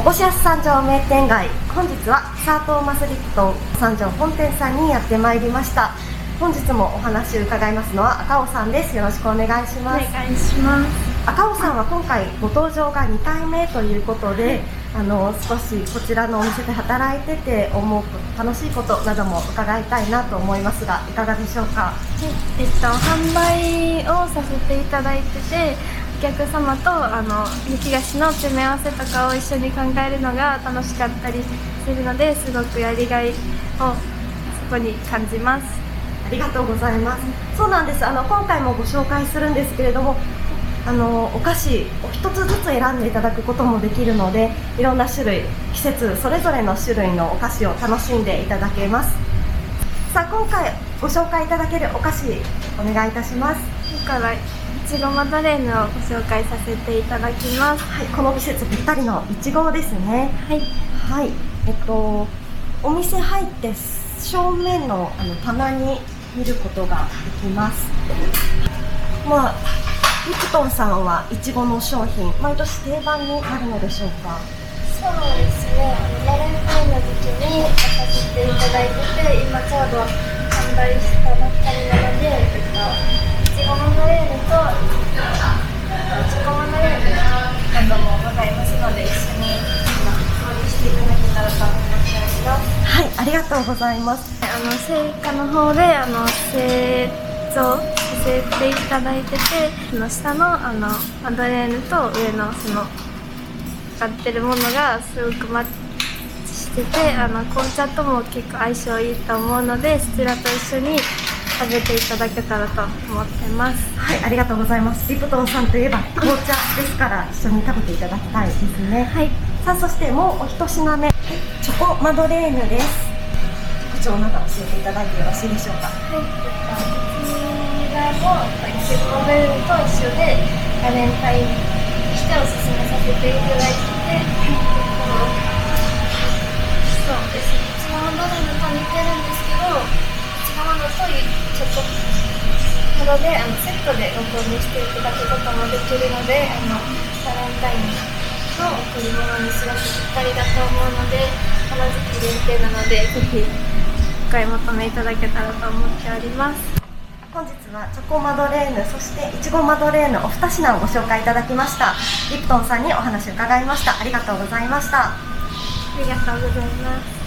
おこしやす三条名店街。本日はサートーマスリプトン三条本店さんにやってまいりました。本日もお話を伺いますのは赤尾さんです。よろしくお願いしおます。願いします。赤尾さんは今回ご登場が2回目ということで、あの少しこちらのお店で働いてて思う楽しいことなども伺いたいなと思いますがいかがでしょうか？えっと販売をさせていただいててお客様とあの焼き菓子の詰め合わせとかを一緒に考えるのが楽しかったりするのですごくやりがいをそこに感じます。ありがとうございます。そうなんです。あの今回もご紹介するんですけれどもあのお菓子を一つずつ選んでいただくこともできるのでいろんな種類季節それぞれの種類のお菓子を楽しんでいただけます。さあ今回ご紹介いただけるお菓子お願いいたします。今からいちごマドレーヌをご紹介させていただきます。はいこの季節ぴったりのいちごですね。はい。はい。えっとお店入って正面のあの棚に見ることができます。まあリプトンさんはいちごの商品毎年定番になるのでしょうか？そうですねりがとうございます。あの製菓の方であの製造させていただいててあの下のあのマドレーヌと上のその使ってるものがすごくマッチしててあの紅茶とも結構相性いいと思うのでそちらと一緒に食べていただけたらと思ってます。はいありがとうございます。リプトンさんといえば紅茶ですから一緒に食べていただきたいですね。はい。さあそしてもうお一品目。チョコマドレーヌです特徴など教えていただいてよろしいでしょうか？はい、こちらもいちごベルと一緒でバレンタインとしておすすめさせていただいてて、そうです。ね、いちごマドレーヌと似てるんですけど、いちごマドとチョコなどであのセットでご購入していただくこともできるので、あのバレンタインの贈り物にすごくぴったりだと思うので、この時期限定なので、ぜひお買い求めいただけたらと思っております。本日はチョコマドレーヌそしていちごマドレーヌお二品をご紹介いただきましたリプトンさんにお話を伺いましたありがとうございましたありがとうございます。